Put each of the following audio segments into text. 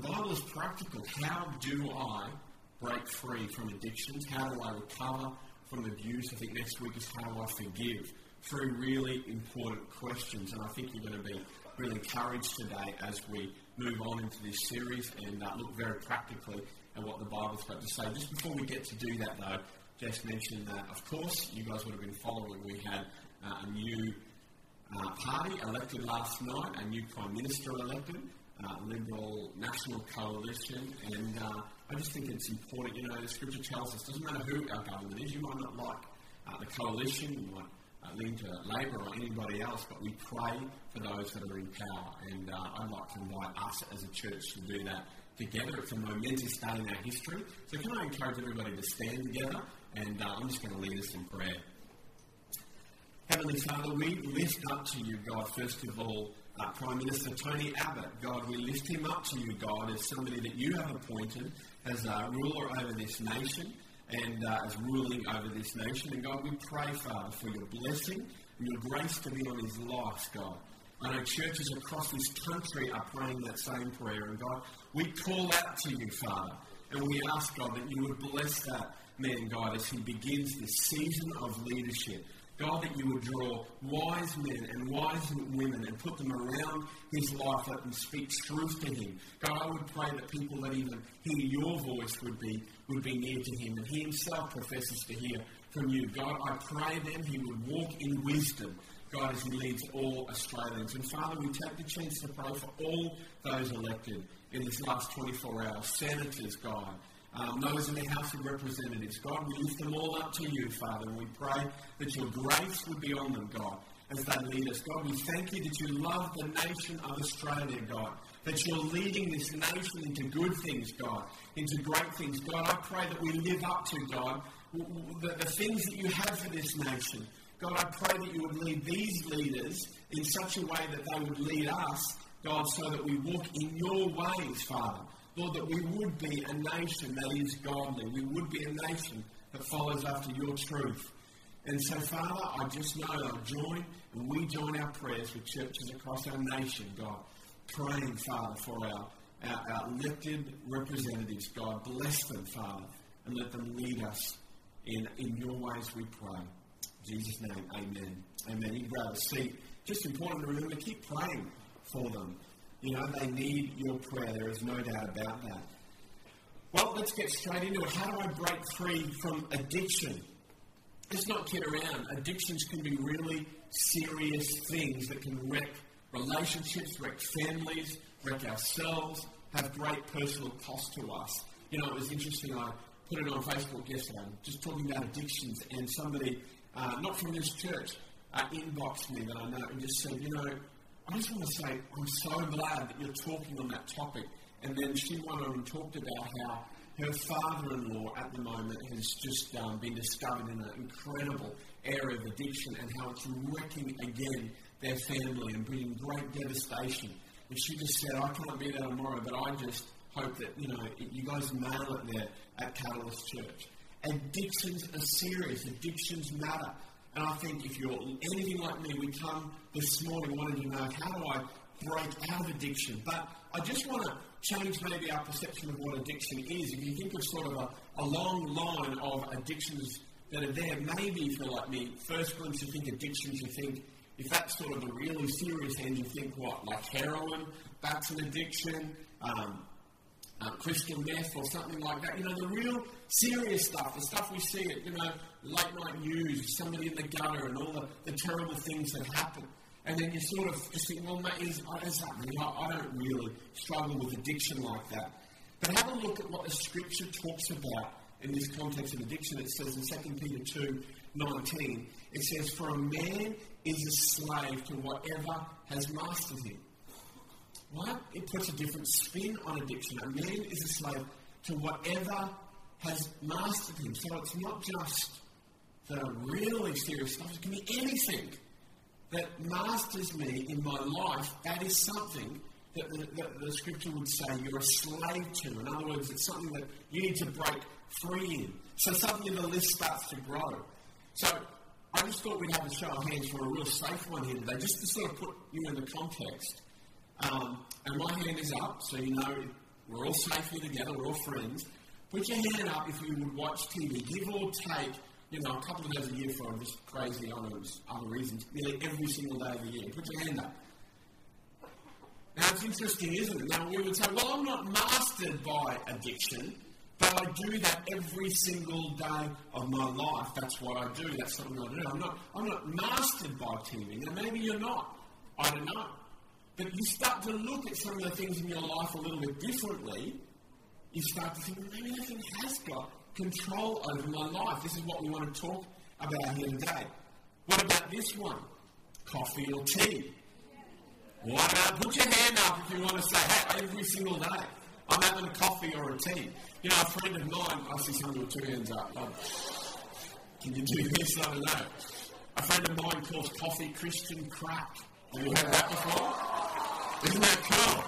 the Bible is practical. How do I break free from addictions? How do I recover from abuse? I think next week is how do I forgive? Three really important questions, and I think you're going to be really encouraged today as we move on into this series and uh, look very practically at what the Bible's got to say. Just before we get to do that, though, Jess mentioned that, of course, you guys would have been following. We had uh, a new uh, party elected last night, a new Prime Minister elected, uh, Liberal National Coalition, and uh, I just think it's important. You know, the Scripture tells us doesn't matter who our government is, you might not like uh, the coalition, you might uh, lean to Labor or anybody else, but we pray for those that are in power, and uh, I'd like to invite us as a church to do that together. It's a momentous day in our history, so can I encourage everybody to stand together, and I'm just going to lead us in prayer. Heavenly Father, we lift up to you, God, first of all, uh, Prime Minister Tony Abbott. God, we lift him up to you, God, as somebody that you have appointed as a ruler over this nation and uh, as ruling over this nation. And God, we pray, Father, for your blessing and your grace to be on his life, God. I know churches across this country are praying that same prayer. And God, we call out to you, Father, and we ask, God, that you would bless that man, God, as he begins this season of leadership. God, that you would draw wise men and wise women and put them around his life and speak truth to him. God, I would pray that people that even hear your voice would be, would be near to him. And he himself professes to hear from you. God, I pray then he would walk in wisdom. God, as he leads all Australians. And Father, we take the chance to pray for all those elected in this last 24 hours. Senators, God, um, those in the House of Representatives. God, we lift them all up to you, Father, and we pray that your grace would be on them, God, as they lead us. God, we thank you that you love the nation of Australia, God, that you're leading this nation into good things, God, into great things. God, I pray that we live up to, God, the, the things that you have for this nation. God, I pray that you would lead these leaders in such a way that they would lead us, God, so that we walk in your ways, Father. Lord, that we would be a nation that is godly. We would be a nation that follows after your truth. And so, Father, I just know I join and we join our prayers with churches across our nation, God, praying, Father, for our, our, our elected representatives. God, bless them, Father, and let them lead us in, in your ways, we pray. In Jesus' name, amen. Amen. You grab a seat. Just important to remember, keep praying for them. You know, they need your prayer. There is no doubt about that. Well, let's get straight into it. How do I break free from addiction? Let's not kid around. Addictions can be really serious things that can wreck relationships, wreck families, wreck ourselves, have great personal cost to us. You know, it was interesting. I put it on Facebook yesterday, I'm just talking about addictions, and somebody, uh, not from this church, uh, inboxed me that I know and just said, you know, I just want to say, I'm so glad that you're talking on that topic. And then she went on and talked about how her father in law at the moment has just um, been discovered in an incredible area of addiction and how it's wrecking again their family and bringing great devastation. And she just said, I can't be there tomorrow, but I just hope that, you know, you guys nail it there at Catalyst Church. Addictions are serious, addictions matter. And I think if you're anything like me, we come this morning wanting to know how do I break out of addiction. But I just want to change maybe our perception of what addiction is. If you think of sort of a, a long line of addictions that are there, maybe if you're like me, first once you think addictions, you think if that's sort of the really serious end, you think what, like heroin, that's an addiction. Um, uh, crystal meth or something like that. You know, the real serious stuff, the stuff we see at, you know, late night news, somebody in the gutter and all the, the terrible things that happen. And then you sort of just think, well, mate, is, is that me? I, I don't really struggle with addiction like that. But have a look at what the scripture talks about in this context of addiction. It says in 2 Peter 2 19, it says, For a man is a slave to whatever has mastered him. What? It puts a different spin on addiction. A man is a slave to whatever has mastered him. So it's not just the really serious stuff, it can be anything that masters me in my life. That is something that the, that the scripture would say you're a slave to. In other words, it's something that you need to break free in. So suddenly the list starts to grow. So I just thought we'd have a show of hands for a real safe one here today, just to sort of put you in the context. Um, and my hand is up, so you know we're all safe here together, we're all friends. Put your hand up if you would watch TV, give or take, you know, a couple of days a year for just crazy other, other reasons, nearly every single day of the year. Put your hand up. Now, it's interesting, isn't it? Now, we would say, well, I'm not mastered by addiction, but I do that every single day of my life. That's what I do. That's something I do. I'm not, I'm not mastered by TV. Now, maybe you're not. I don't know. But you start to look at some of the things in your life a little bit differently. You start to think, maybe that thing has got control over my life. This is what we want to talk about here today. What about this one? Coffee or tea? What about, put your hand up if you want to say, hey, every single day, I'm having a coffee or a tea. You know, a friend of mine, I see someone with two hands up. Like, can you do this? I don't know. A friend of mine calls coffee Christian crack. Have you heard that before? Isn't that cool?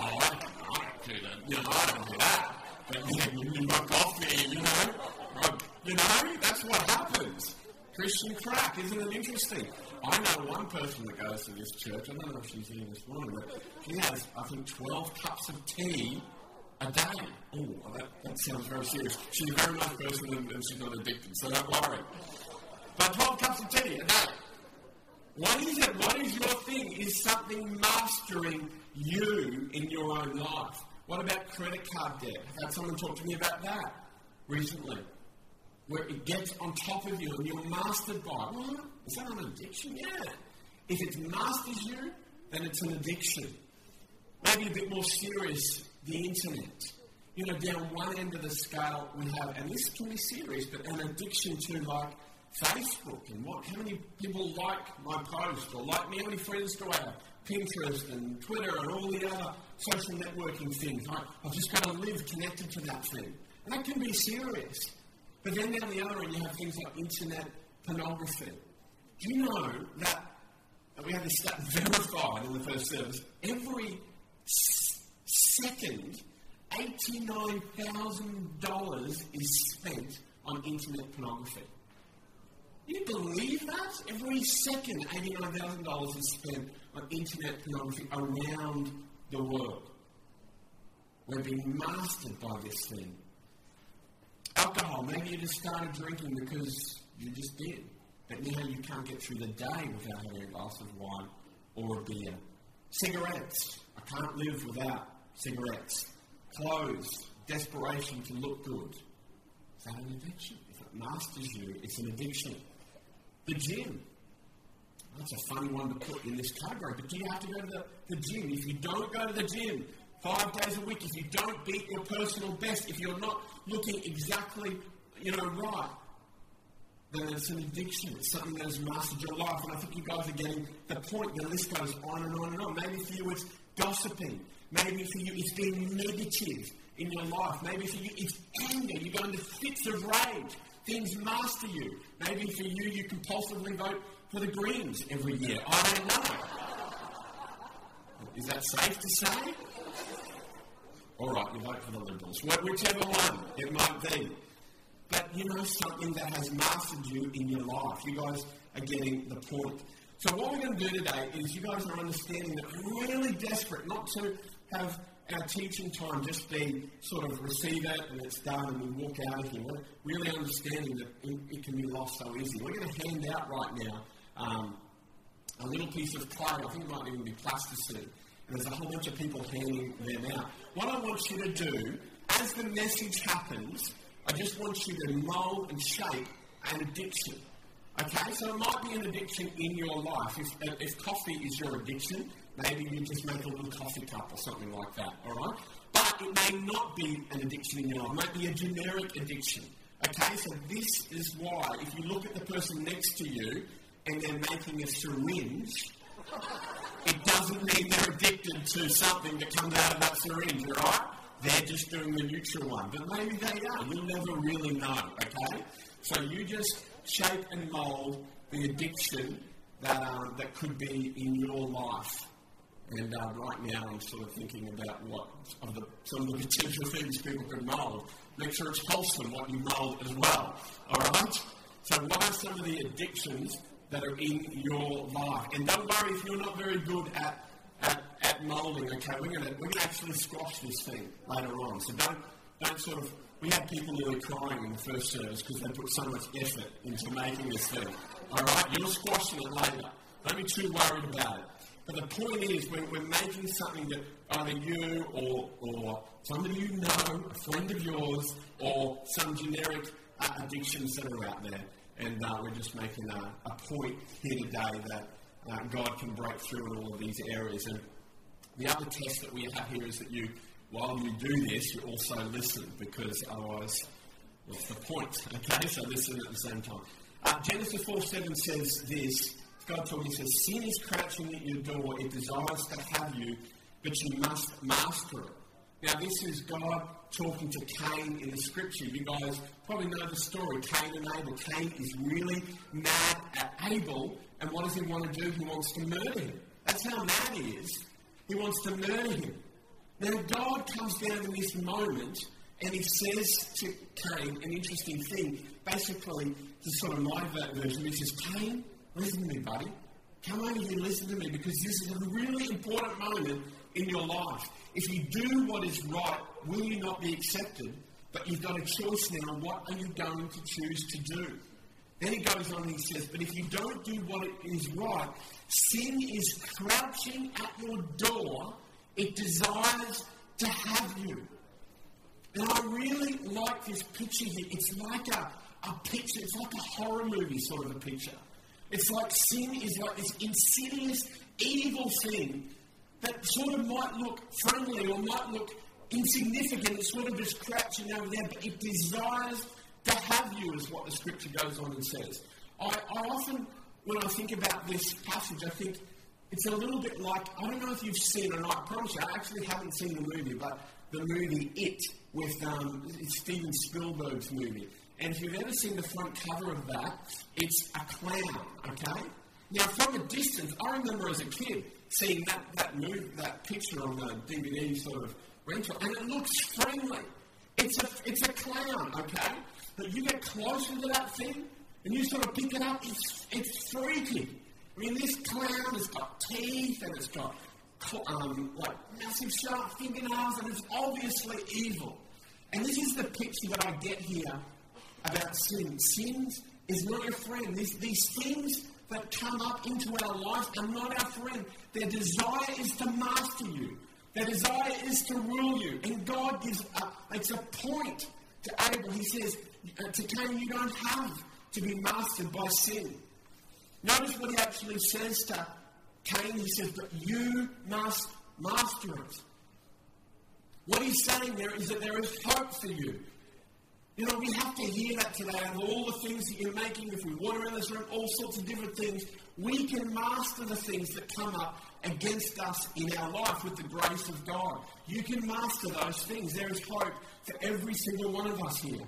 Oh, I don't do that. You know, I don't do that. But you got coffee, you know. You know, that's what happens. Christian crack, isn't it interesting? I know one person that goes to this church. I don't know if she's here this morning, but she has, I think, 12 cups of tea a day. Oh, that, that sounds very serious. She's a very nice person and, and she's not addicted, so don't worry. But 12 cups of tea a day. What is it? What is your thing? Is something mastering you in your own life? What about credit card debt? I've had someone talk to me about that recently. Where it gets on top of you and you're mastered by it. What? Is that an addiction? Yeah. If it masters you, then it's an addiction. Maybe a bit more serious, the internet. You know, down one end of the scale, we have, and this can be serious, but an addiction to like Facebook and what, how many people like my post or like me, how many friends do I have? Pinterest and Twitter and all the other social networking things. I've just got to live connected to that thing. And that can be serious. But then down the other end, you have things like internet pornography. Do you know that, we have this stat verified in the first service, every s- second, $89,000 is spent on internet pornography. You believe that? Every second, $89,000 is spent on internet pornography around the world. We're being mastered by this thing. Alcohol, maybe you just started drinking because you just did. But now you can't get through the day without having a glass of wine or a beer. Cigarettes. I can't live without cigarettes. Clothes. Desperation to look good. Is that an addiction? If it masters you, it's an addiction. The gym. That's a funny one to put in this category, but do you have to go to the, the gym? If you don't go to the gym five days a week, if you don't beat your personal best, if you're not looking exactly, you know, right, then it's an addiction. It's something that has mastered your life. And I think you guys are getting the point. The list goes on and on and on. Maybe for you it's gossiping. Maybe for you it's being negative in your life. Maybe for you it's anger. You go into fits of rage. Things master you. Maybe for you you compulsively vote for the Greens every year. I don't know. Is that safe to say? All right, you vote for the Liberals. Whichever one it might be. But you know something that has mastered you in your life. You guys are getting the point. So what we're going to do today is you guys are understanding that we're really desperate not to have our teaching time just be sort of receive it and it's done and we walk out of here. Really understanding that it, can be lost so easy. We're going to hand out right now um, a little piece of clay. I think it might even be plasticine. And there's a whole bunch of people handing them out. What I want you to do, as the message happens, I just want you to mold and shape an addiction. Okay, so it might be an addiction in your life. If, if coffee is your addiction, maybe you just make a little coffee cup or something like that, all right? But it may not be an addiction in your life. It might be a generic addiction. Okay, so this is why if you look at the person next to you and they're making a syringe, it doesn't mean they're addicted to something that comes out of that syringe, all right? They're just doing the neutral one, but maybe they are. You'll never really know, okay? So you just shape and mold the addiction that, um, that could be in your life. And right now, I'm sort of thinking about what of the, some of the potential things people can mold. Make sure it's wholesome what you mold as well. All right. So, what are some of the addictions that are in your life? And don't worry if you're not very good at at, at moulding, okay, we're going we're gonna actually squash this thing later on. So don't, don't sort of, we had people who were crying in the first service because they put so much effort into making this thing. All right, you're squashing it later. Don't be too worried about it. But the point is, we're, we're making something that either you or, or somebody you know, a friend of yours, or some generic uh, addictions that are out there. And uh, we're just making a, a, point here today that uh, God can break through in all of these areas. And the other test that we have here is that you, while you do this, you also listen, because otherwise, what's the point? Okay, so listen at the same time. Uh, Genesis 4 7 says this God told me, He says, Sin is crouching at your door. It desires to have you, but you must master it. Now, this is God talking to Cain in the scripture. You guys probably know the story Cain and Abel. Cain is really mad at Abel, and what does he want to do? He wants to murder him. That's how mad he is. He wants to murder him. Now, God comes down in this moment and he says to Cain an interesting thing. Basically, is sort of my version. He says, Cain, Listen to me, buddy. Come over here, listen to me, because this is a really important moment in your life. If you do what is right, will you not be accepted? But you've got a choice now. What are you going to choose to do? Then he goes on and he says, But if you don't do what is right, sin is crouching at your door. It desires to have you. And I really like this picture here. It's like a, a picture, it's like a horror movie sort of a picture. It's like sin is like this insidious, evil thing that sort of might look friendly or might look insignificant. It's sort of just crouching over there, but it desires to have you, is what the scripture goes on and says. I, I often, when I think about this passage, I think it's a little bit like I don't know if you've seen not. I promise you, I actually haven't seen the movie, but the movie It with um, Steven Spielberg's movie. And if you've ever seen the front cover of that, it's a clown, okay? Now, from a distance, I remember as a kid seeing that, that move, that picture on the DVD sort of rental, and it looks friendly. It's a, it's a clown, okay? But you get closer to that thing, and you sort of pick it up, it's, it's freaky. I mean, this clown has got teeth, and it's got um, like massive sharp fingernails, and it's obviously evil. And this is the picture that I get here about sin. Sin is not your friend. These, these things that come up into our life are not our friend. Their desire is to master you. Their desire is to rule you. And God gives a, makes a point to Abel. He says, uh, to Cain, you don't have to be mastered by sin. Notice what he actually says to Cain. He says, but you must master it. What he's saying there is that there is hope for you. You know, we have to hear that today of all the things that you're making. If we water in this room, all sorts of different things, we can master the things that come up against us in our life with the grace of God. You can master those things. There is hope for every single one of us here.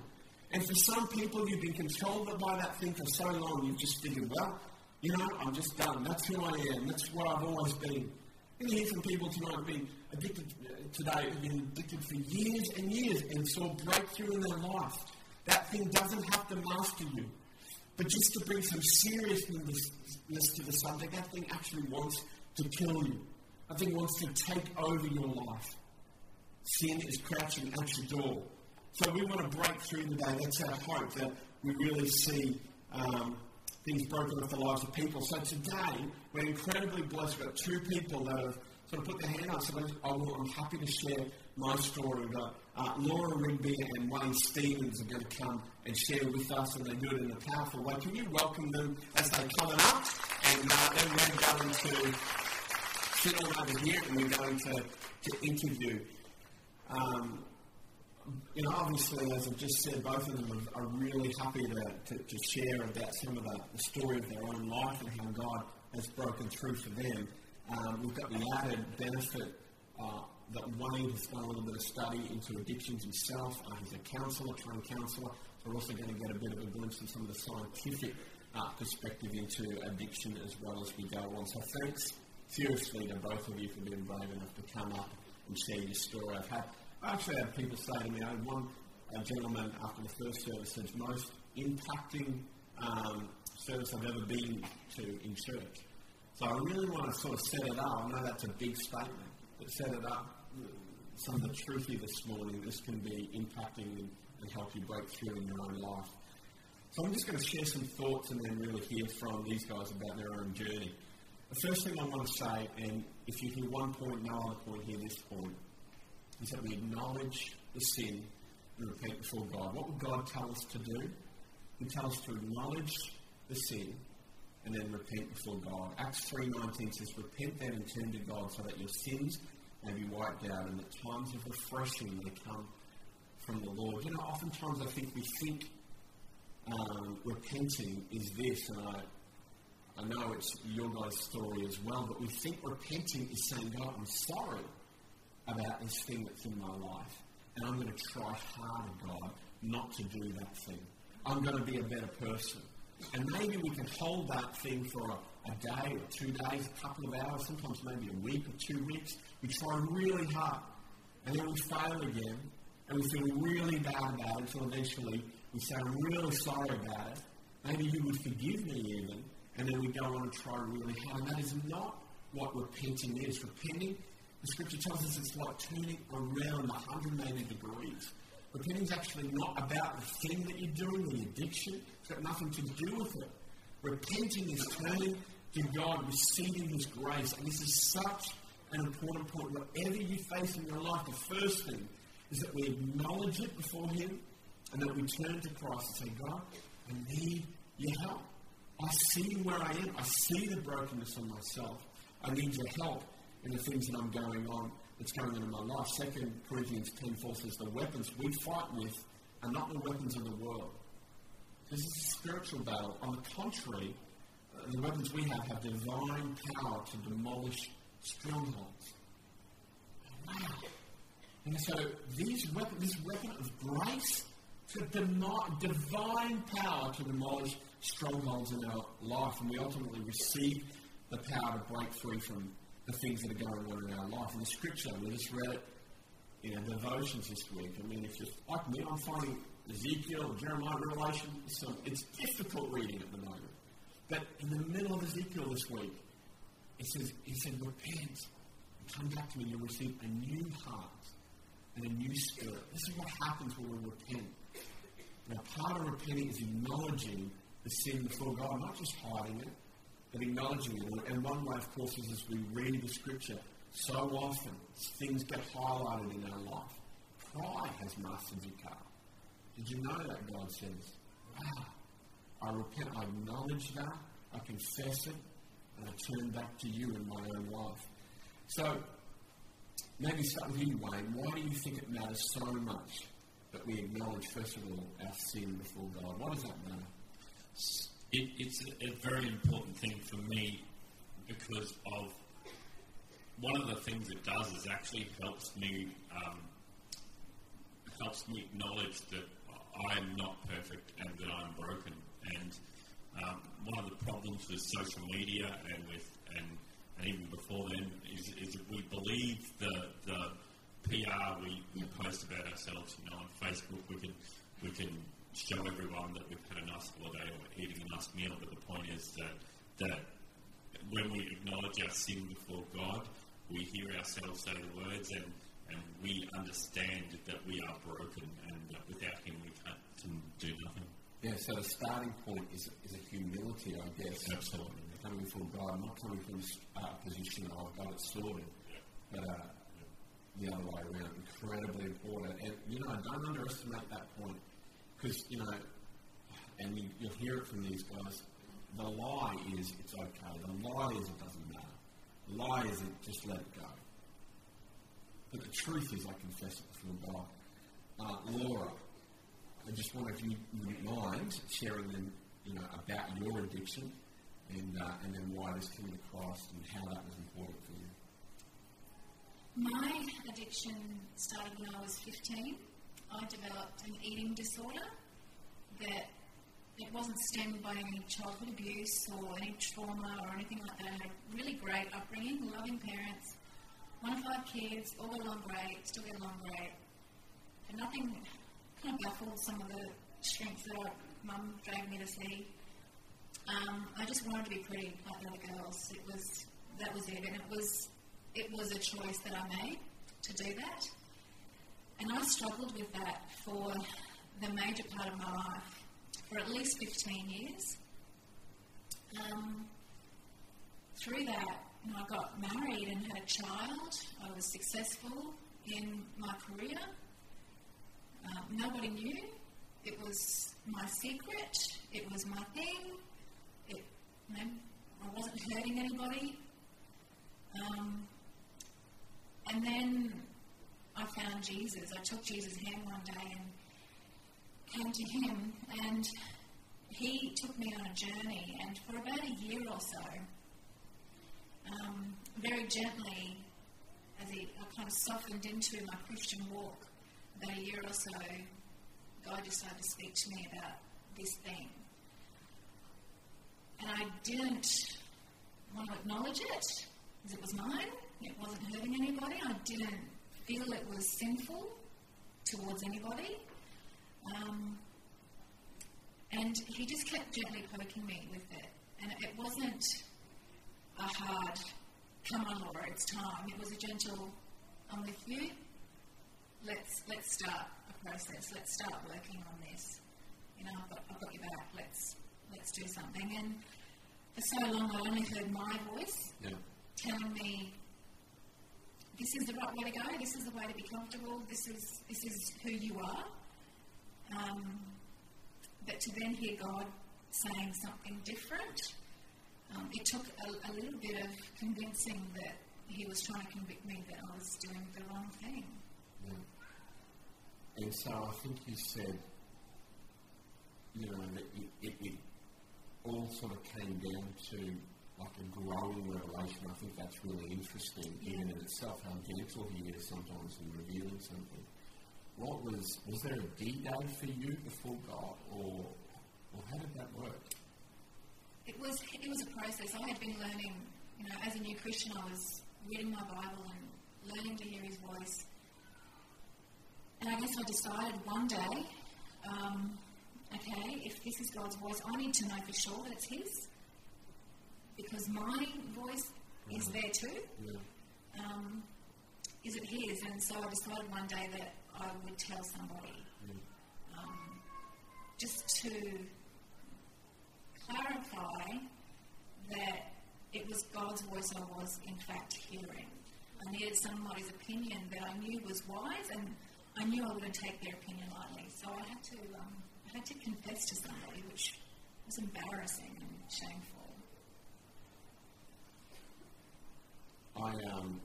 And for some people, you've been controlled by that thing for so long, you've just figured, well, you know, I'm just done. That's who I am. That's what I've always been. You hear from people tonight who've been addicted uh, today, have been addicted for years and years and saw breakthrough in their life. That thing doesn't have to master you. But just to bring some seriousness to the subject, that thing actually wants to kill you. That thing wants to take over your life. Sin is crouching at your door. So we want to break through today. That's our hope that we really see um, things broken off the lives of people. So today, we're incredibly blessed. We've got two people that have sort of put their hand up. So I'm happy to share my story. We've got uh, Laura Rigby and Wayne Stevens are going to come and share with us, and they do it in a powerful way. Can you welcome them as they come up? And uh, then we're going to sit on over here, and we're going to, to interview. Um, you know, obviously, as I've just said, both of them are, are really happy to, to, to, share about some of the, the, story of their own life and how God has broken through for them. Um, we've got the added benefit uh, that Wayne has done a little bit of study into addictions himself. Uh, he's a counsellor, trained counsellor. So we're also going to get a bit of a glimpse of some of the scientific uh, perspective into addiction as well as we go on. So thanks seriously to both of you for being brave enough to come up and share your story. I've had I actually had people say to me, I had one a gentleman after the first service said, most impacting um, service I've ever been to in church. So I really want to sort of set it up. I know that's a big statement. but set it up, some of the truth here this morning, this can be impacting and, and help you break through in your own life. So I'm just going to share some thoughts and then really hear from these guys about their own journey. The first thing I want to say, and if you hear one point, no other point, hear this point, is that we acknowledge the sin and repent before God. What would God tell us to do? He tells us to acknowledge the sin and then repent before God. Acts 3.19 says, Repent then and turn to God so that your sins may be wiped out and that times of refreshing may come from the Lord. You know, oftentimes I think we think um, repenting is this, and I, I know it's your guys' story as well, but we think repenting is saying, God, I'm sorry about this thing that's in my life, and I'm going to try harder, God, not to do that thing. I'm going to be a better person. And maybe we can hold that thing for a, a day or two days, a couple of hours, sometimes maybe a week or two weeks. We try really hard, and then we fail again, and we feel really bad about it until eventually we say, I'm really sorry about it. Maybe you would forgive me even. And then we go on and try really hard. And that is not what repenting is. Repenting, the scripture tells us it's like turning around 180 degrees. Repenting is actually not about the thing that you're doing, the addiction. It's got nothing to do with it. Repenting is turning to God, receiving His grace. And this is such an important point. Whatever you face in your life, the first thing is that we acknowledge it before Him and that we turn to Christ and say, God, I need your help. I see where I am. I see the brokenness in myself. I need your help in the things that I'm going on, that's going on in my life. Second Corinthians 10 4 says, The weapons we fight with are not the weapons of the world. This is a spiritual battle. On the contrary, uh, the weapons we have have divine power to demolish strongholds. Wow. And so these weapons, this weapon of grace to divine power to demolish strongholds in our life, and we ultimately receive the power to break free from the things that are going on in our life. In the scripture, we just read it in our devotions this week. I mean, it's you're like me, I'm finding Ezekiel, Jeremiah, Revelation, so it's difficult reading at the moment. But in the middle of Ezekiel this week, it says, he said, repent and come back to me, and you'll receive a new heart and a new spirit. This is what happens when we repent. Now, part of repenting is acknowledging the sin before God, not just hiding it, but acknowledging it. And one way, of course, is as we read the scripture, so often things get highlighted in our life. Pride has mastered your car. Did you know that God says, wow, I repent, I acknowledge that, I confess it, and I turn back to you in my own life. So, maybe start with you, Wayne. Why do you think it matters so much that we acknowledge, first of all, our sin before God. What does that matter? It, it's a, a, very important thing for me because of one of the things it does is actually helps me um, helps me acknowledge that I am not perfect and that I'm broken. And um, one of the problems with social media and with and, and even before then is, is that we believe the the PR we, we post about ourselves, you know, on Facebook, we can we can show everyone that we've had a nice holiday or eating a nice meal. But the point is that that when we acknowledge our sin before God, we hear ourselves say the words and, and we understand that we are broken and that without Him we can't can do nothing. Yeah, so the starting point is, is a humility, I guess. Absolutely. Coming from God, not coming from a uh, position of God, it's sorted. Yeah. But uh, the other way around. Incredibly important. And, you know, don't underestimate that point. Because, you know, and you, you'll hear it from these guys, the lie is it's okay. The lie is it doesn't matter. The lie is it just let it go. But the truth is I confess it before God. Uh, Laura, I just wonder if you wouldn't mind sharing them, you know, about your addiction and, uh, and then why this came Christ and how that was important for you. My addiction started when I was 15. I developed an eating disorder that it wasn't stemmed by any childhood abuse or any trauma or anything like that. I had really great upbringing, loving parents, one of five kids, all along great, still get along great. And nothing kind of baffled some of the strengths that mum dragged me to see. Um, I just wanted to be pretty like the other girls. It was that was it, and it was it was a choice that I made to do that. And I struggled with that for the major part of my life, for at least 15 years. Um, through that, I got married and had a child. I was successful in my career. Um, nobody knew. It was my secret. It was my thing. It, you know, I wasn't hurting anybody. Um, and then I found Jesus. I took Jesus' hand one day and came to him, and he took me on a journey. And for about a year or so, um, very gently, as he, I kind of softened into my Christian walk, about a year or so, God decided to speak to me about this thing. And I didn't want to acknowledge it because it was mine. It wasn't hurting anybody. I didn't feel it was sinful towards anybody. Um, and he just kept gently poking me with it. And it wasn't a hard, come on, Laura, it's time. It was a gentle, I'm with you. Let's, let's start a process. Let's start working on this. You know, I've got, I've got your back. Let's, let's do something. And for so long, I only heard my voice Yeah. telling me this is the right way to go, this is the way to be comfortable, this is, this is who you are. Um, but to then hear God saying something different, um, it took a, a little bit of convincing that He was trying to convict me that I was doing the wrong thing. Yeah. And so I think you said, you know, that it, it, it all sort of came down to like a growing revelation. I think that's really interesting, even in itself, how gentle he is sometimes in revealing something. What was, was there a D day for you before God, or, or how did that work? It was it was a process. I had been learning, you know, as a new Christian, I was reading my Bible and learning to hear His voice. And I guess I decided one day, um, okay, if this is God's voice, I need to know for sure that it's His, because my voice is there too. Yeah. Um, is it His? And so I decided one day that I would tell somebody, um, just to clarify that it was God's voice I was in fact hearing. I needed somebody's opinion that I knew was wise, and I knew I wouldn't take their opinion lightly. So I had to, um, I had to confess to somebody, which was embarrassing and shameful. I, um,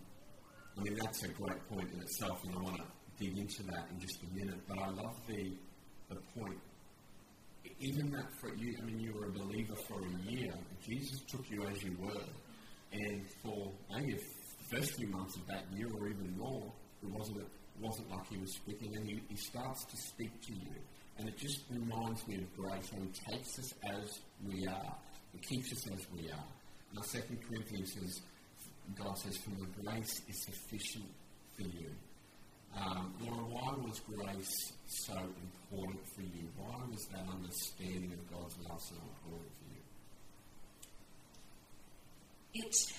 I mean, that's a great point in itself, and I want to dig into that in just a minute. But I love the, the point. Even that for you, I mean, you were a believer for a year. Jesus took you as you were, and for maybe the first few months of that year, or even more, it wasn't wasn't like he was speaking, and he, he starts to speak to you, and it just reminds me of grace. And he takes us as we are, he keeps us as we are. Now, Second Corinthians says, God says, "For the grace is sufficient for you." Um, Laura, why was grace so important for you? Why was that understanding of God's love so important for you? it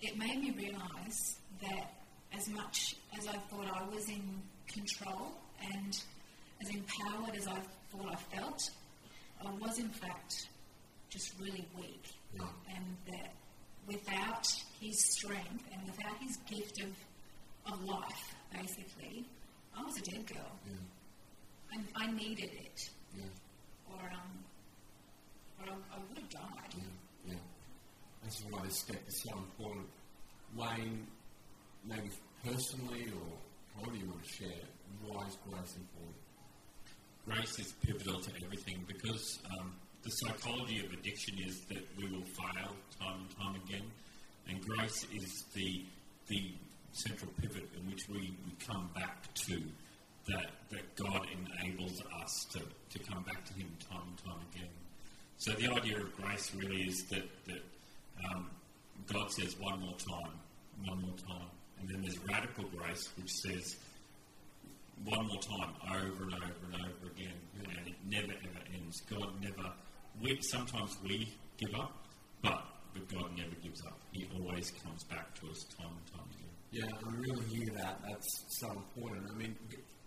it made me realise that as much as I thought I was in control and as empowered as I thought I felt, I was in fact just really weak. Yeah. And that without his strength and without his gift of, of life, basically, I was a dead girl. Yeah, And I needed it. yeah, Or, um, or I, I would have died. yeah, yeah. That's why this step is so important. Wayne, maybe personally or however you want to share, why is grace important? Grace is pivotal to everything because um, the psychology of addiction is that we will fail time and time again, and grace is the the central pivot in which we, we come back to that that God enables us to, to come back to Him time and time again. So the idea of grace really is that that um, God says one more time, one more time, and then there's radical grace which says one more time, over and over and over again, and it never ever ends. God never. We sometimes we give up, but but God never gives up. He always comes back to us time and time again. Yeah, I really hear that. That's so important. I mean,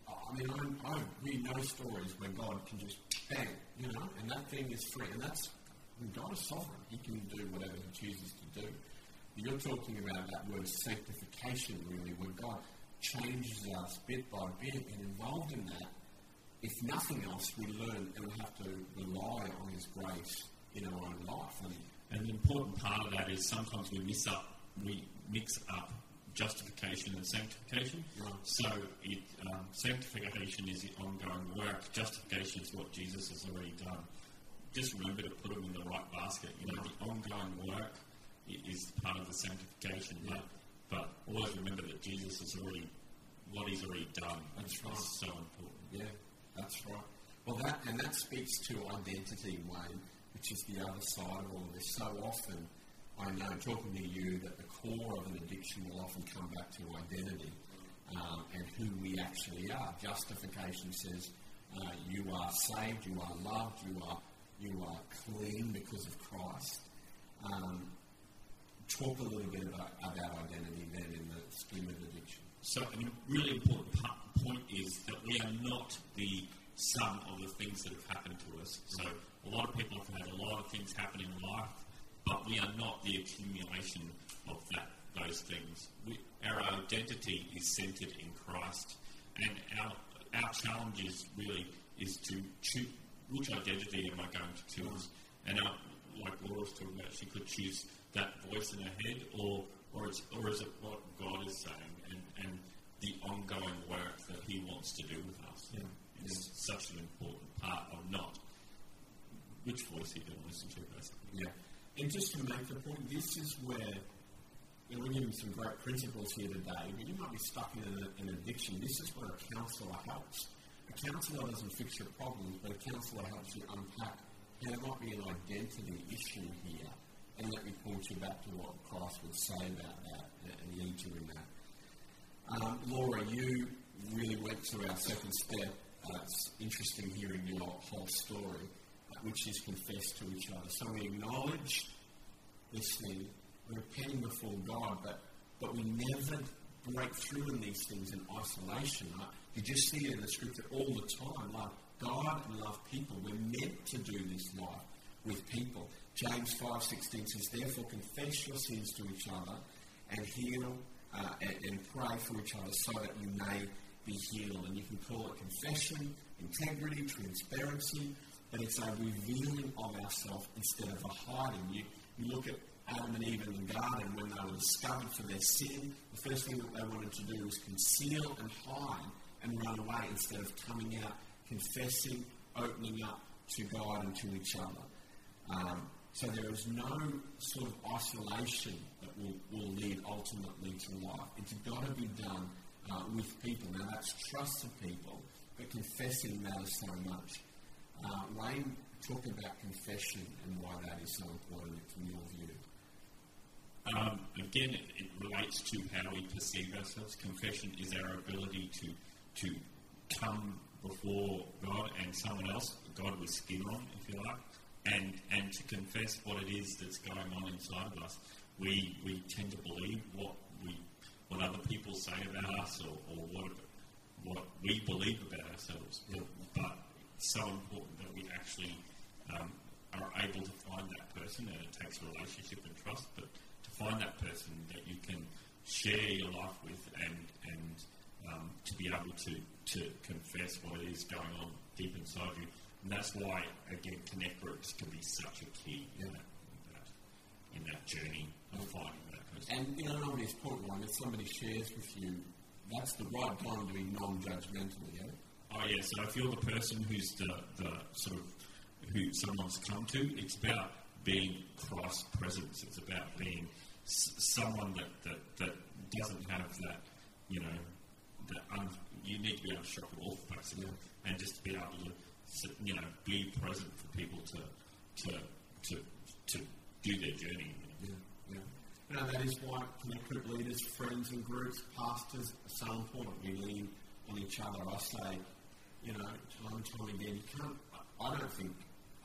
I mean, I, I we know stories where God can just bang, you know, and that thing is free, and that's God is sovereign. He can do whatever He chooses to do. You're talking about that word sanctification, really, where God changes us bit by bit, and involved in that, if nothing else, we learn and we have to rely on His grace in our own life. And, and the important part of that is sometimes we miss up, we mix up justification and sanctification. Right. So it, um, sanctification is the ongoing work. Justification is what Jesus has already done. Just remember to put them in the right basket. You know, the ongoing work is part of the sanctification. Yeah. But, but always remember that Jesus has already, what he's already done. That's right. so important. Yeah, that's right. Well, that and that speaks to identity, Wayne, which is the other side of all of this. So often, I know talking to you that the core of an addiction will often come back to identity um, and who we actually are. Justification says uh, you are saved, you are loved, you are you are clean because of Christ. Um, talk a little bit about, about identity then in the scheme of addiction. So, a really important point is that we are not the sum of the things that have happened to us. So, a lot of people have had a lot of things happen in life, but we are not the accumulation of that those things. We, our identity is centered in Christ, and our our challenge is really is to choose which identity am I going to choose, and our, like Laura was talking about, she could choose that voice in her head, or or, it's, or is it what God is saying, and, and the ongoing work that He wants to do with us? Yeah. It's such an important part of not which you going to listen to, basically. Yeah. And just to make the point, this is where you know, we're giving some great principles here today, but you might be stuck in an, an addiction. This is where a counsellor helps. A counsellor doesn't fix your problems, but a counsellor helps you unpack. And there might be an identity issue here, and let me point you back to what Christ would say about that and lead you in that. Um, Laura, you really went through our second step. Uh, it's interesting hearing your whole story, which is confessed to each other. So we acknowledge this thing, we're repenting before God, but, but we never break through in these things in isolation. Right? You just see it in the scripture all the time. Love God and love people. We're meant to do this life with people. James 5.16 says, Therefore confess your sins to each other and heal uh, and, and pray for each other so that you may be healed. And you can call it confession, integrity, transparency, but it's a revealing of ourselves instead of a hiding. You, you look at Adam and Eve in the garden when they were discovered for their sin, the first thing that they wanted to do was conceal and hide and run away instead of coming out, confessing, opening up to God and to each other. Um, so there is no sort of isolation that will, will lead ultimately to life. It's got to be done uh, with people. Now that's trust of people, but confessing matters so much. Uh, Wayne, talk about confession and why that is so important from your view. Um, again, it, it, relates to how we perceive ourselves. Confession is our ability to to come before God and someone else, God with skin on, if you like, and and to confess what it is that's going on inside of us. We we tend to believe what we what other people say about us or, or what what we believe about ourselves. But, but so important that we actually um, are able to find that person, and it takes a relationship and trust. But to find that person that you can share your life with and, and um, to be able to, to confess what is going on deep inside you. And that's why, again, connect groups can be such a key in, that, in, that, in that journey of finding that person. And, you know, this point, one, if somebody shares with you, that's the right time to be non-judgmental, yeah? Oh, yeah, so if you're the person who's the, the sort of, who someone's come to, it's about being Christ presence. It's about being someone that, that, that doesn't have that, you know, that un, you need to be able to shop off basically, and just be able to, you know, be present for people to to to, to do their journey. Yeah, yeah. You know, that is why connected leaders, friends and groups, pastors are so important. We lean on each other. I say, you know, time and time again, you can't. I don't think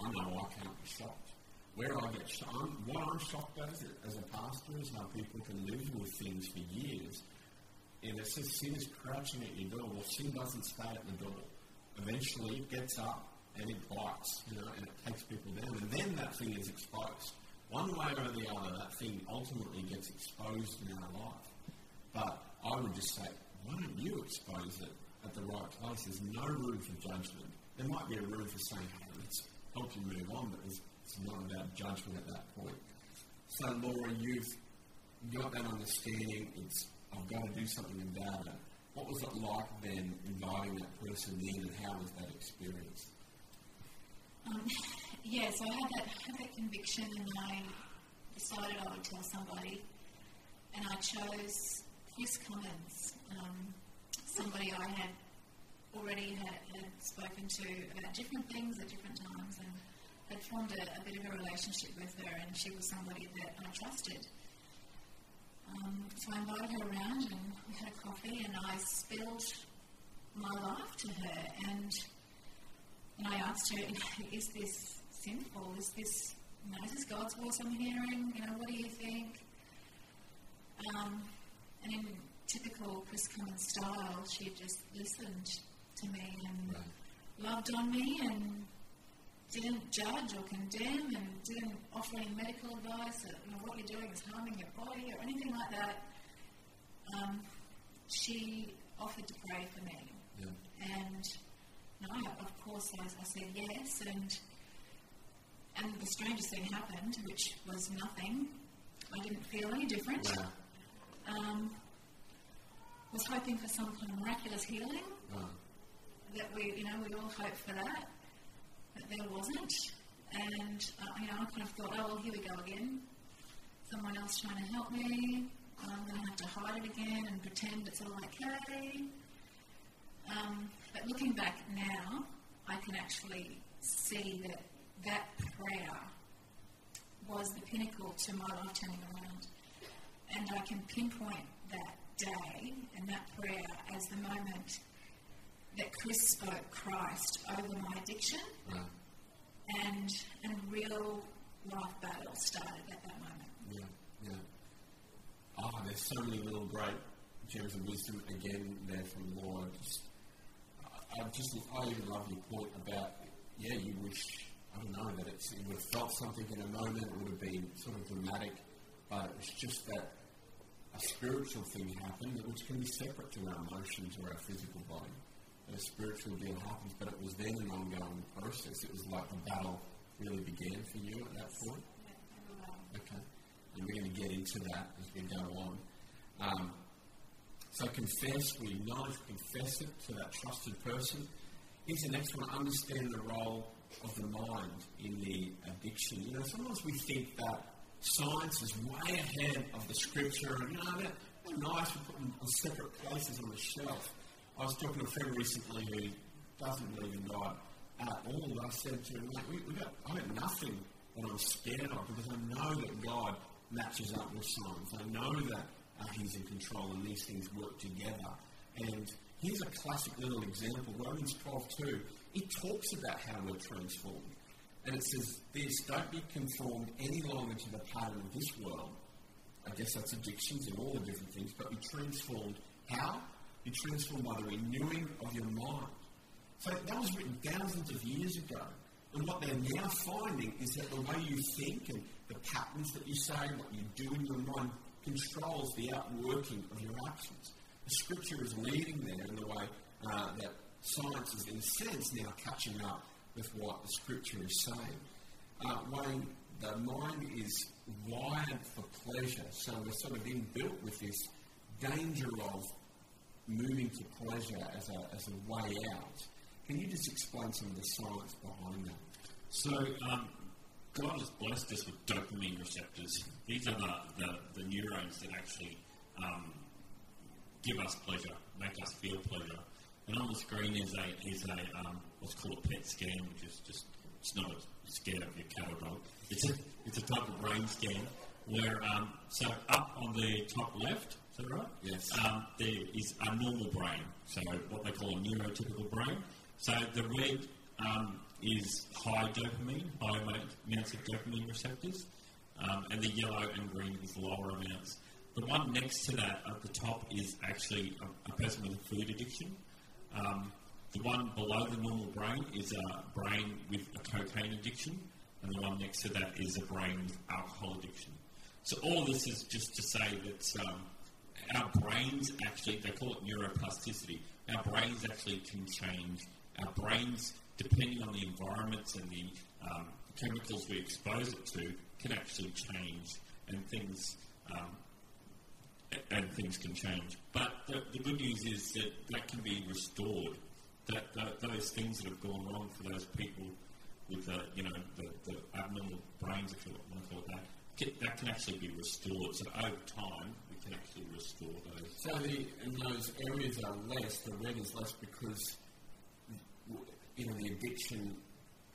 I know I can't be shocked where I get shocked, what I'm shocked at as a, as a pastor is how people can live with things for years. And it says sin is crouching at your door. Well, sin doesn't stay at the door. Eventually, it gets up and it bites, you know, and it takes people down. And then that thing is exposed. One way or the other, that thing ultimately gets exposed in our life. But I would just say, why don't you expose it at the right place? There's no room for judgment. There might be a room for saying, hey, let's help you move on, but it's not about judgment at that point. So, Laura, you've got that understanding. It's I've got to do something about it. What was it like then inviting that person in, and how was that experience? Um, yeah, so I had that, had that conviction, and I decided I would tell somebody, and I chose Chris Cummins, um, somebody I had already had, had, spoken to about different things at different times, and had formed a, a, bit of a relationship with her, and she was somebody that I trusted. Um, so I invited her around, and we had a coffee, and I spilled my life to her, and and I asked her, "Is this sinful? Is this, you know, is this God's voice I'm hearing? You know, what do you think?" Um, and in typical Chris Cummins style, she just listened to me and right. loved on me and didn't judge or condemn and didn't offer any medical advice that you know, what you're doing is harming your body or anything like that. Um, she offered to pray for me. Yeah. And no, of course I, I, said yes and and the strangest thing happened, which was nothing. I didn't feel any different. Wow. Um, was hoping for some kind of miraculous healing. Wow. That we, you know, we all hope for that, but there wasn't. And uh, you know, I kind of thought, oh well, here we go again. Someone else trying to help me. I'm going to have to hide it again and pretend it's all okay. Um, but looking back now, I can actually see that that prayer was the pinnacle to my life turning around. And I can pinpoint that day and that prayer as the moment that Chris spoke Christ over my addiction. Right. And, and real life battle started at that moment. Yeah, yeah. Ah, oh, there's so many little great gems of wisdom again there from Laura. Just, I just, I even love your point about, yeah, you wish, I don't know, that it would have felt something in a moment, it would have been sort of dramatic, but it was just that a spiritual thing happened, which can be separate to our emotions or our physical body. a spiritual deal happens, but it was then an ongoing process. It was like the battle really began for you at that point. Okay. And we're going to get into that as we go on. Um, so confess, we acknowledge, confess it to that trusted person. Here's the next one understand the role of the mind in the addiction. You know, sometimes we think that science is way ahead of the scripture, and you know, they're, they're nice, we put them on separate places on the shelf. I was talking to a friend recently who doesn't believe in God at all. I said to him, we, we got, I got nothing that I'm scared of because I know that God matches up with science. I know that uh, He's in control and these things work together. And here's a classic little example Romans 12 2. It talks about how we're transformed. And it says this don't be conformed any longer to the pattern of this world. I guess that's addictions and all the different things, but be transformed. How? Be transformed by the renewing of your mind. So that was written thousands of years ago. And what they're now finding is that the way you think and the patterns that you say, and what you do in your mind, controls the outworking of your actions. The scripture is leading there in the way uh, that science is, in a sense, now catching up with what the scripture is saying. Uh, Wayne, the mind is wired for pleasure, so we're sort of inbuilt with this danger of moving to pleasure as a, as a way out. Can you just explain some of the science behind that? So, um, God has blessed us with dopamine receptors. These are the, the, the neurons that actually um, give us pleasure, make us feel pleasure. And on the screen is a, is a um, what's called a PET scan, which is just it's not a scan of your cat or dog. It's a it's a type of brain scan where um, so up on the top left, is that right? Yes. Um, there is a normal brain, so what they call a neurotypical brain. So the red um, is high dopamine, high amounts of dopamine receptors, um, and the yellow and green is lower amounts. The one next to that at the top is actually a, a person with a food addiction. Um, the one below the normal brain is a brain with a cocaine addiction, and the one next to that is a brain with alcohol addiction. So all of this is just to say that um, our brains actually, they call it neuroplasticity, our brains actually can change. Our brains, depending on the environments and the um, chemicals we expose it to, can actually change, and things um, and things can change. But the, the, good news is that that can be restored. That, that those things that have gone wrong for those people with the you know the, the abnormal brains, if you want to call it that, can, that can actually be restored. So over time, we can actually restore those. So the and those areas are less. The red is less because you know the addiction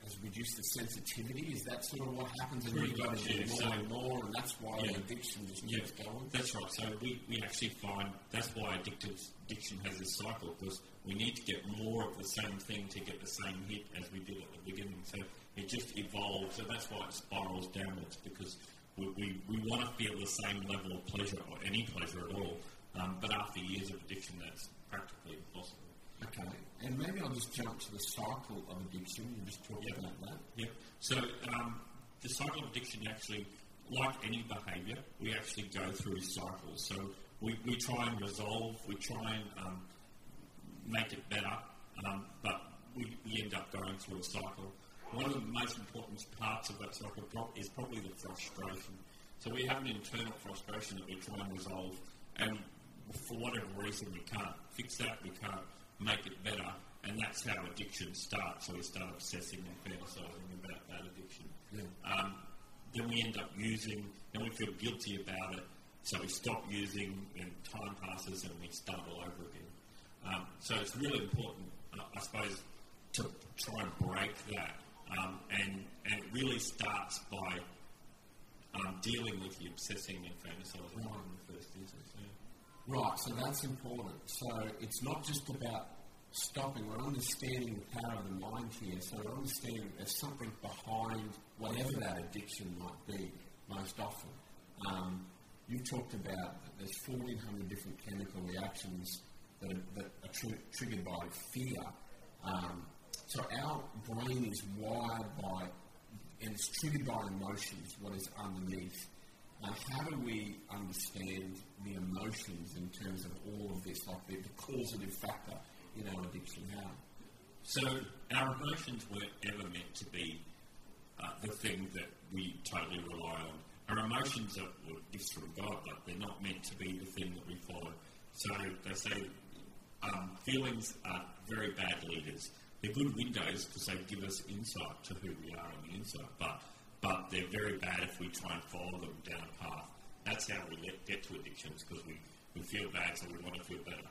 has reduced the sensitivity? Is that sort of what happens? And you've got to do more So- and more, and that's why Yeah. addiction just Yeah, keeps going? that's right. So we, we actually find that's why addictive addiction has this cycle because we need to get more of the same thing to get the same hit as we did at the beginning. So it just evolves, and that's why it spirals downwards because we, we, we want to feel the same level of pleasure or any pleasure at all. Um, but after years of addiction, that's practically impossible. Okay. And maybe I'll just jump to the cycle of addiction and just talk Yeah. about that. Yep. So um, the cycle of addiction actually, like any behaviour, we actually go through cycles. So we, we try and resolve, we try and um, make it better, um, but we, we end up going through a cycle. One of the most important parts of that cycle pro- is probably the frustration. So we have an internal frustration that we try and resolve, and for whatever reason we can't fix that, we can't make it better, and that's how addiction starts. So we start obsessing and fantasizing about that addiction. Um, then we end up using, and we feel guilty about it, so we stop using, and time passes, and we start all over again. Um, so it's really important, uh, I suppose, to try and break that. Um, and, and it really starts by um, dealing with the obsessing and fantasizing in the first instance. Right, so that's important. So it's not just about stopping, we're understanding the power of the mind here. So we're understanding there's something behind whatever that addiction might be, most often. Um, you talked about that there's 1,400 different chemical reactions that are, that are tr- triggered by fear. Um, so our brain is wired by, and it's triggered by emotions, what is underneath. Now, how do we understand the emotions in terms of all of this, like the, the causative factor in our addiction? How? So our emotions weren't ever meant to be uh, the thing that we totally rely on. Our emotions are from God, but they're not meant to be the thing that we follow. So they say um, feelings are very bad leaders. They're good windows because they give us insight to who we are on the inside, but but they're very bad if we try and follow them down a path. That's how we let, get to addictions because we, we feel bad, so we want to feel better,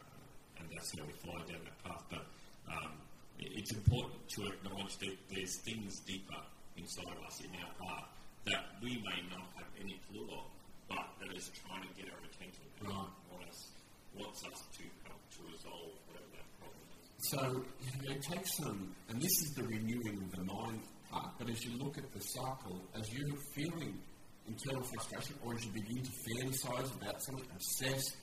and that's how we follow down that path. But um, it- it's important to acknowledge that there's things deeper inside of us in our heart that we may not have any clue of, but that is trying to get our attention and Right. want us, wants us to help to resolve whatever that problem is. So you know, it takes some, and this is the renewing of the mind But as you look at the cycle, as you're feeling internal frustration, or as you begin to fantasize about something, obsess,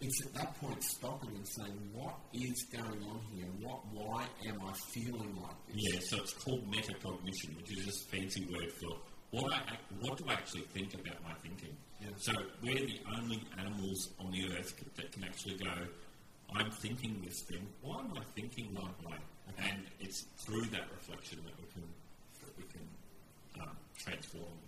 it's at that point stopping and saying, "What is going on here? What? Why am I feeling like this?" Yeah, so it's called metacognition, which is just a fancy word for what I what do I actually think about my thinking. Yeah. So we're the only animals on the earth that can actually go. I'm thinking this thing. Why am I thinking that way? And it's through that reflection that we can that we can um, transform.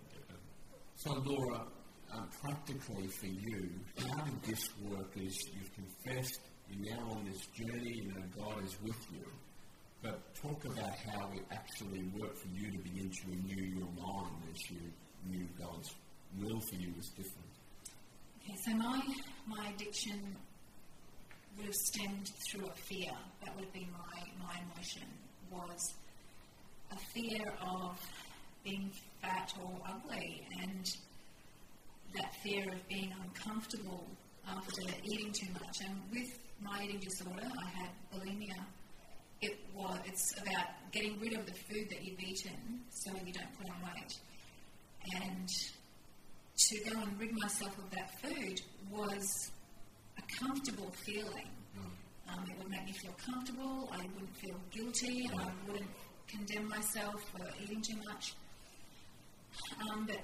So, Laura, um, practically for you, how did this work? Is you've confessed, you're now on this journey, you know God is with you. But talk about how it actually worked for you to begin to renew your mind as you knew God's will for you was different. Okay, so my my addiction would have stemmed through a fear. That would have been my, my emotion was a fear of being fat or ugly and that fear of being uncomfortable after eating too much. And with my eating disorder, I had bulimia. It was it's about getting rid of the food that you've eaten so you don't put on weight. And to go and rid myself of that food was a comfortable feeling. Um, it would make me feel comfortable. I wouldn't feel guilty. I wouldn't condemn myself for eating too much. Um, but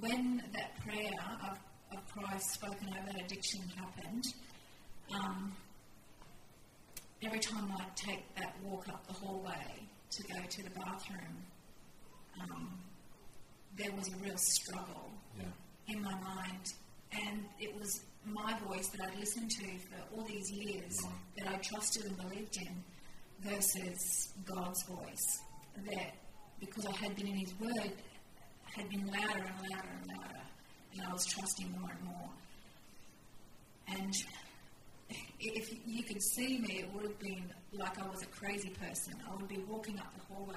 when that prayer of, of Christ spoken over that addiction happened, um, every time I'd take that walk up the hallway to go to the bathroom, um, there was a real struggle Yeah. in my mind. And it was my voice that I'd listened to for all these years that I trusted and believed in versus God's voice. That because I had been in His Word, had been louder and louder and louder. And I was trusting more and more. And if you could see me, it would have been like I was a crazy person. I would be walking up the hallway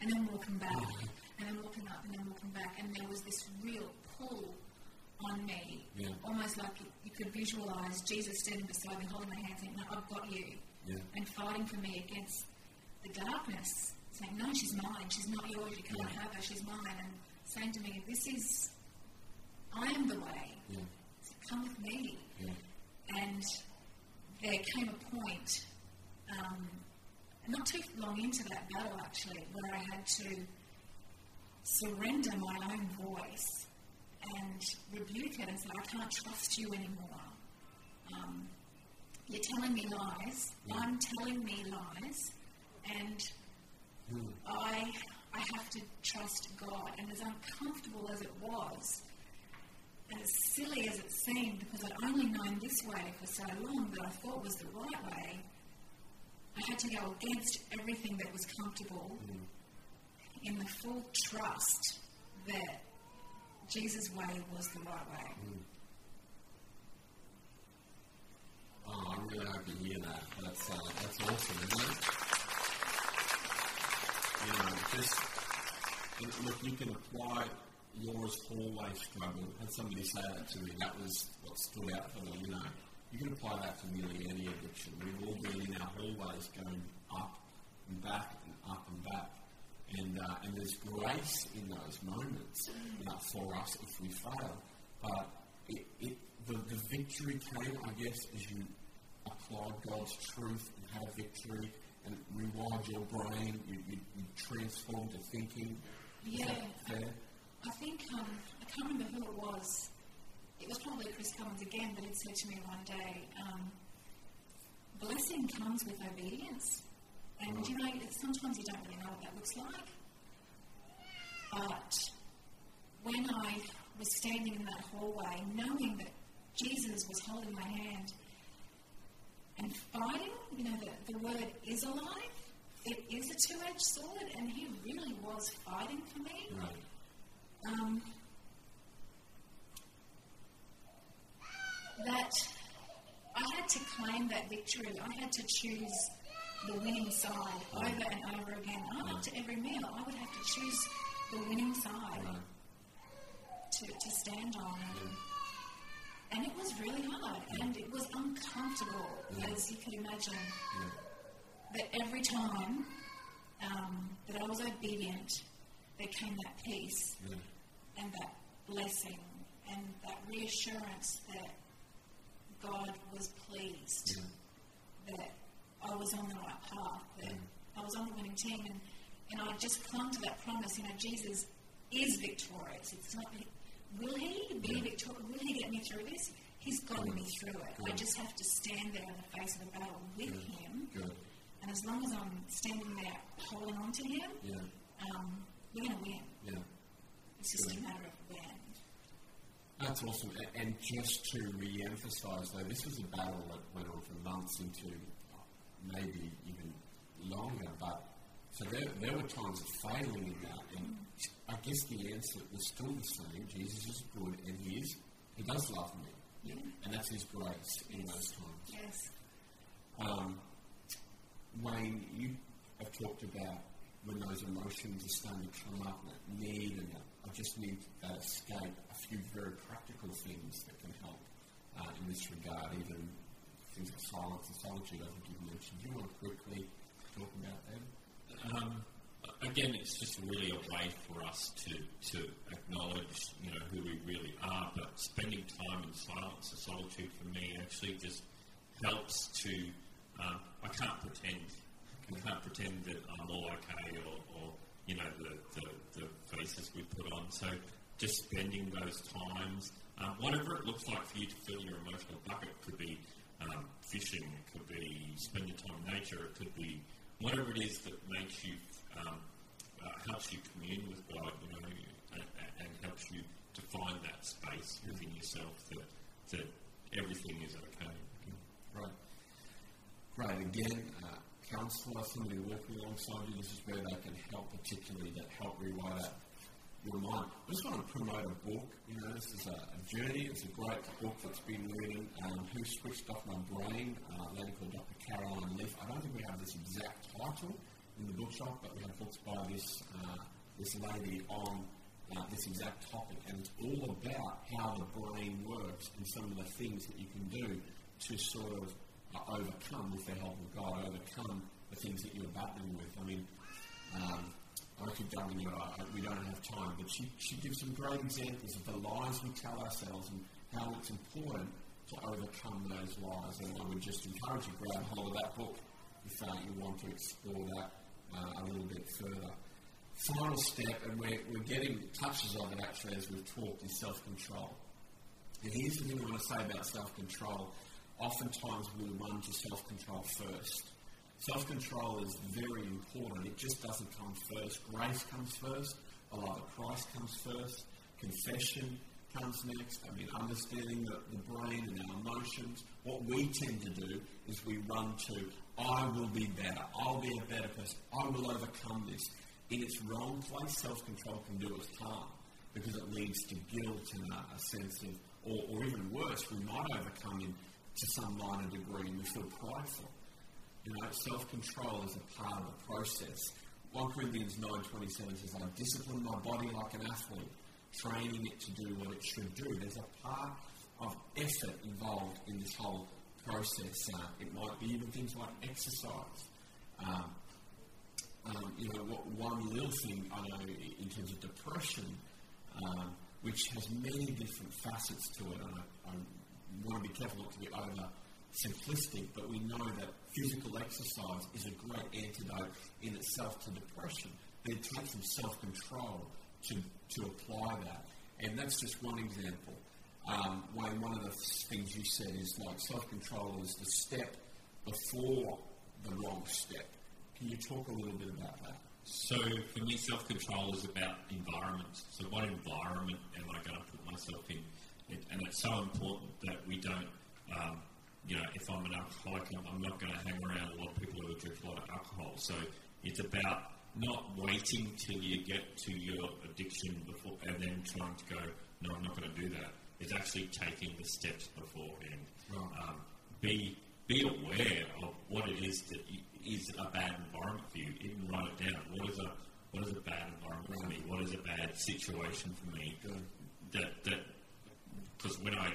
and then walking back, mm-hmm. and then walking up and then walking back. And there was this real pull on me, Yeah. almost like you, you could visualize Jesus standing beside me, holding my hand, saying, No, I've got you. Yeah. And fighting for me against the darkness, saying, No, she's mine. She's not yours. You can't have her. She's mine. And saying to me, This is, I am the way. Yeah. Come with me. And there came a point, um, not too long into that battle actually, where I had to surrender my own voice and rebuke it and say, I can't trust you anymore. Um, you're telling me lies. I'm telling me lies. And I, I have to trust God. And as uncomfortable as it was, and as silly as it seemed, because I'd only known this way for so long that I thought was the right way, I had to go against everything that was comfortable in the full trust that Jesus' way was the right way. Oh, I'm really happy to hear that. That's, uh, that's awesome, isn't it? You know, just look, you can apply yours hallway struggle. Had somebody say that to me. That was what stood out for me. You know, you can apply that to nearly any addiction. We've all been in our hallways going up and back and up and back. And, uh, and there's grace in those moments uh, for us if we fail. But it, it, the, the victory came, I guess, as you applied God's truth and had a victory and rewired your brain, you, you, you transformed your thinking. Yeah. I think, um, I can't remember who it was. It was probably Chris Cummins again that had said to me one day, um, blessing comes with obedience. And you know, sometimes you don't really know what that looks like. But when I was standing in that hallway, knowing that Jesus was holding my hand and fighting, you know, the, the word is alive. It is a two edged sword, and he really was fighting for me. Right. Um, that I had to claim that victory. I had to choose the winning side over and over again. Up to every meal, I would have to choose the winning side to, to stand on. And it was really hard, and it was uncomfortable, as you can imagine. But every time um, that I was obedient, there came that peace and that blessing and that reassurance that God was pleased, that I was on the right path, that I was on the winning team, and, and I just clung to that promise. You know, Jesus is victorious. It's not. Will he be victorious? Will he get me through this? He's gotten me through it. I just have to stand there in the face of the battle with him. Good. And as long as I'm standing there holding on to him, Yeah. um, we're going to win. Yeah. It's just a matter of when. That's awesome. And just to re-emphasise, though, this was a battle that went on for months into maybe even longer. But so there, there were times of failing in that, and I guess the answer was still the same. Jesus is good, and He is. He does love me, Yeah. and that's His grace in those times. Yes. Um, Wayne, you have talked about when those emotions are starting to come up, that need and that I just need that escape. A few very practical things that can help uh, in this regard, even things like silence and solitude. I think you've mentioned. Do you want to quickly talk about again, it's just really a way for us to, to acknowledge, you know, who we really are. But spending time in silence and solitude for me actually just helps to. Um, I can't pretend. I can't pretend that I'm all okay or, or you know, the, the, the faces we put on. So just spending those times, um, whatever it looks like for you to fill your emotional bucket, could be um, fishing, it could be spending time in nature, it could be whatever it is that makes you um, uh, helps you commune with God, you know, and, and, helps you to find that space within yourself that that everything is okay. Right. Right. Again, uh, counselor, somebody walking alongside you. This is where they can help, particularly that help rewire your mind. I just want to promote a book. You know, this is a, a journey. It's a great book that's been written. Um, Who Switched Off My Brain? Uh, a lady called Dr. Caroline Leaf. I don't think we have this exact title in the bookshop, but we have books by this uh, this lady on uh, this exact topic, and it's all about how the brain works and some of the things that you can do to sort of uh, overcome, with the help of God, overcome the things that you're battling with. I mean, um, I keep going, you know, I, we don't have time, but she, she gives some great examples of the lies we tell ourselves and how it's important to overcome those lies. And I would just encourage you to grab hold of that book if uh, you want to explore that uh, a little bit further. Final step, and we're, we're getting touches of it actually as we've talked, is self control. And here's the thing I want to say about self control. Oftentimes we run to self control first. Self control is very important. It just doesn't come first. Grace comes first. The love of Christ comes first. Confession comes next. I mean, understanding the, the brain and our emotions. What we tend to do is we run to, I will be better. I'll be a better person. I will overcome this. In its wrong place, self control can do us harm because it leads to guilt and a, a sense of, or, or, even worse, we might overcome him to some minor degree and we feel prideful. You know, self control is a part of the process. 1 Corinthians 9.27 says, I discipline my body like an athlete training it to do what it should do. There's a part of effort involved in this whole process. Uh, it might be even things like exercise. Um, um, you know, what, one little thing I know in terms of depression, um, which has many different facets to it, and I, I want to be careful not to be over simplistic, but we know that physical exercise is a great antidote in itself to depression. It takes some self control to, to apply that. And that's just one example. Um, Wayne, one of the things you said is like self control is the step before the wrong step. Can you talk a little bit about that? So, for me, self control is about environment. So, what environment am I going to put myself in? and it's so important that we don't, um, you know, if I'm an alcoholic, I'm not going to hang around a lot of people who drink a lot of alcohol. So, it's about not waiting till you get to your addiction before and then trying to go, no, I'm not going to do that. It's actually taking the steps beforehand. Right. Um, be be aware of what it is that is a bad environment for you. Even write it down. What is a what is a bad environment right. for me? What is a bad situation for me? Good. That that because when I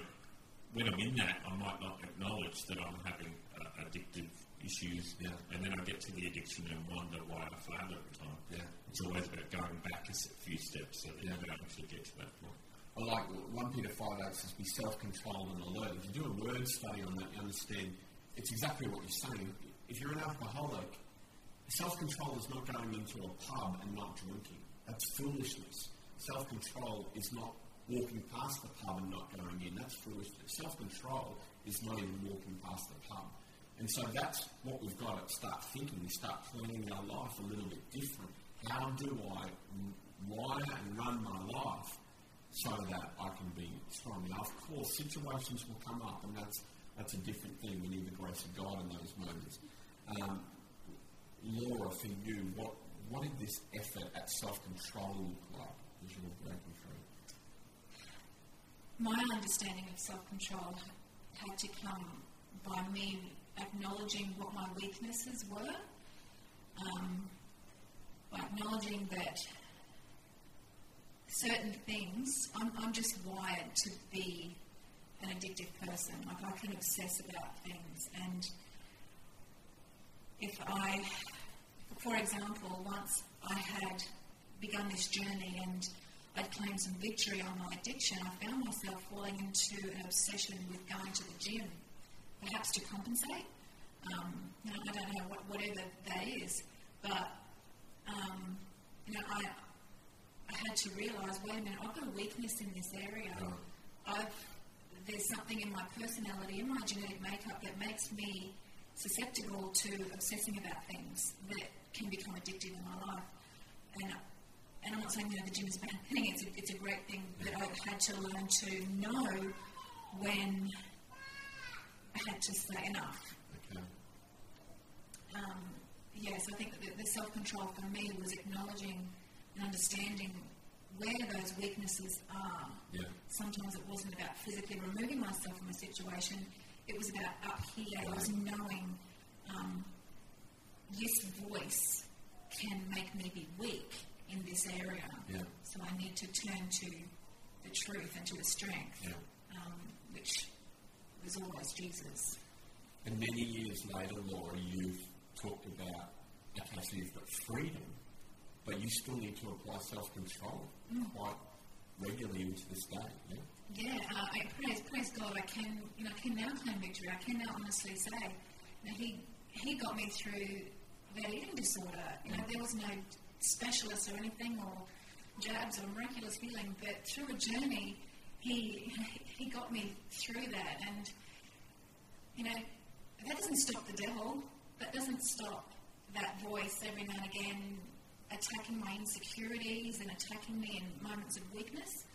when I'm in that, I might not acknowledge that I'm having uh, addictive issues, yeah. and then I get to the addiction and wonder why I failed every time. Yeah. It's always about going back a few steps so that yeah. you don't actually get to that point. I like 1 Peter 5 8 says, be self controlled and alert. If you do a word study on that, you understand it's exactly what you're saying. If you're an alcoholic, self control is not going into a pub and not drinking. That's foolishness. Self control is not walking past the pub and not going in. That's foolishness. Self control is not even walking past the pub. And so that's what we've got to start thinking. We start planning our life a little bit different. How do I wire and run my life so that I can be strong? Now, of course, situations will come up, and that's that's a different thing. We need the grace of God in those moments. Um, Laura, for you, what what did this effort at self control look like as you were breaking through? My understanding of self control had to come by me acknowledging what my weaknesses were, um, by acknowledging that certain things, I'm, I'm just wired to be an addictive person. Like I can obsess about things, and if I, for example, once I had begun this journey and I'd claimed some victory on my addiction, I found myself falling into an obsession with going to the gym, perhaps to compensate. Um, you know, I don't know what, whatever that is, but um, you know, I I had to realise, wait a minute, I've got a weakness in this area. I've there's something in my personality, in my genetic makeup that makes me susceptible to obsessing about things that can become addictive in my life. And and I'm not saying that the gym is a bad thing; it's a, it's a great thing. But I've had to learn to know when Had to say enough. Okay. Um, yes, I think that the, the self control for me was acknowledging and understanding where those weaknesses are. Yeah. Sometimes it wasn't about physically removing myself from a situation, it was about up here. It was knowing um, this voice can make me be weak in this area. Yeah. So I need to turn to the truth and to the strength, Yeah. um, which was always Jesus. And many years later, Laura, you've talked about, okay, so you've got freedom, but you still need to apply self-control quite regularly into this day. Yeah. Yeah, uh, I praise, praise God. I can, you know, I can now claim victory. I can now honestly say, you know, he he got me through that eating disorder. You know, there was no specialist or anything or jabs or miraculous healing, but through a journey, he he got me through that. And you know, that doesn't stop the devil. That doesn't stop that voice every now and again attacking my insecurities and attacking me in moments of weakness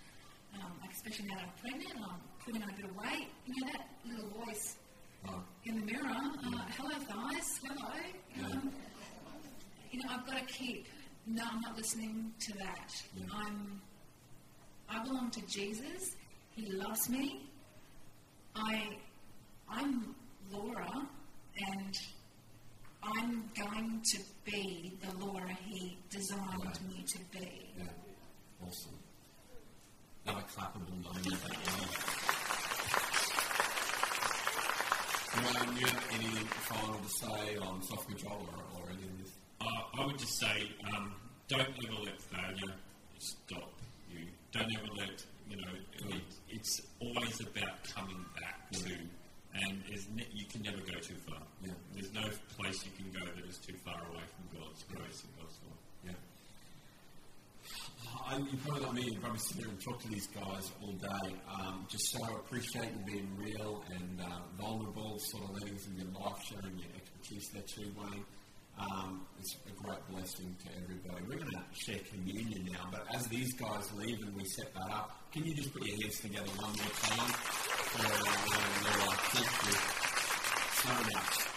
um, like especially now that I'm pregnant and I'm putting on a bit of weight, you know, that little voice Oh, in the mirror, uh, hello thighs, hello. Um, you know, I've got to keep, no, I'm not listening to that. Yeah. I'm, I belong to Jesus. He loves me. I, I'm Laura, and I'm going to be the Laura He designed Right. me to be. yeah. Awesome. Another clappable moment. that one. You have any final to say on self-control or, or any of this? Uh, I would just say, um, don't ever let failure stop you. Don't ever let you know. It, it's always about coming back to, and ne- you can never go too far. Yeah. There's no place you can go that is too far away from God's grace and God's love. Yeah. I, you probably like me, you probably sit here and talk to these guys all day. Um, just so appreciate you being real and uh, vulnerable, sort of letting of your life, sharing your expertise there too, Wayne. Um, it's a great blessing to everybody. We're going to share communion now, but as these guys leave and we set that up, can you just put your hands together one more time and Laura? Thank you so much.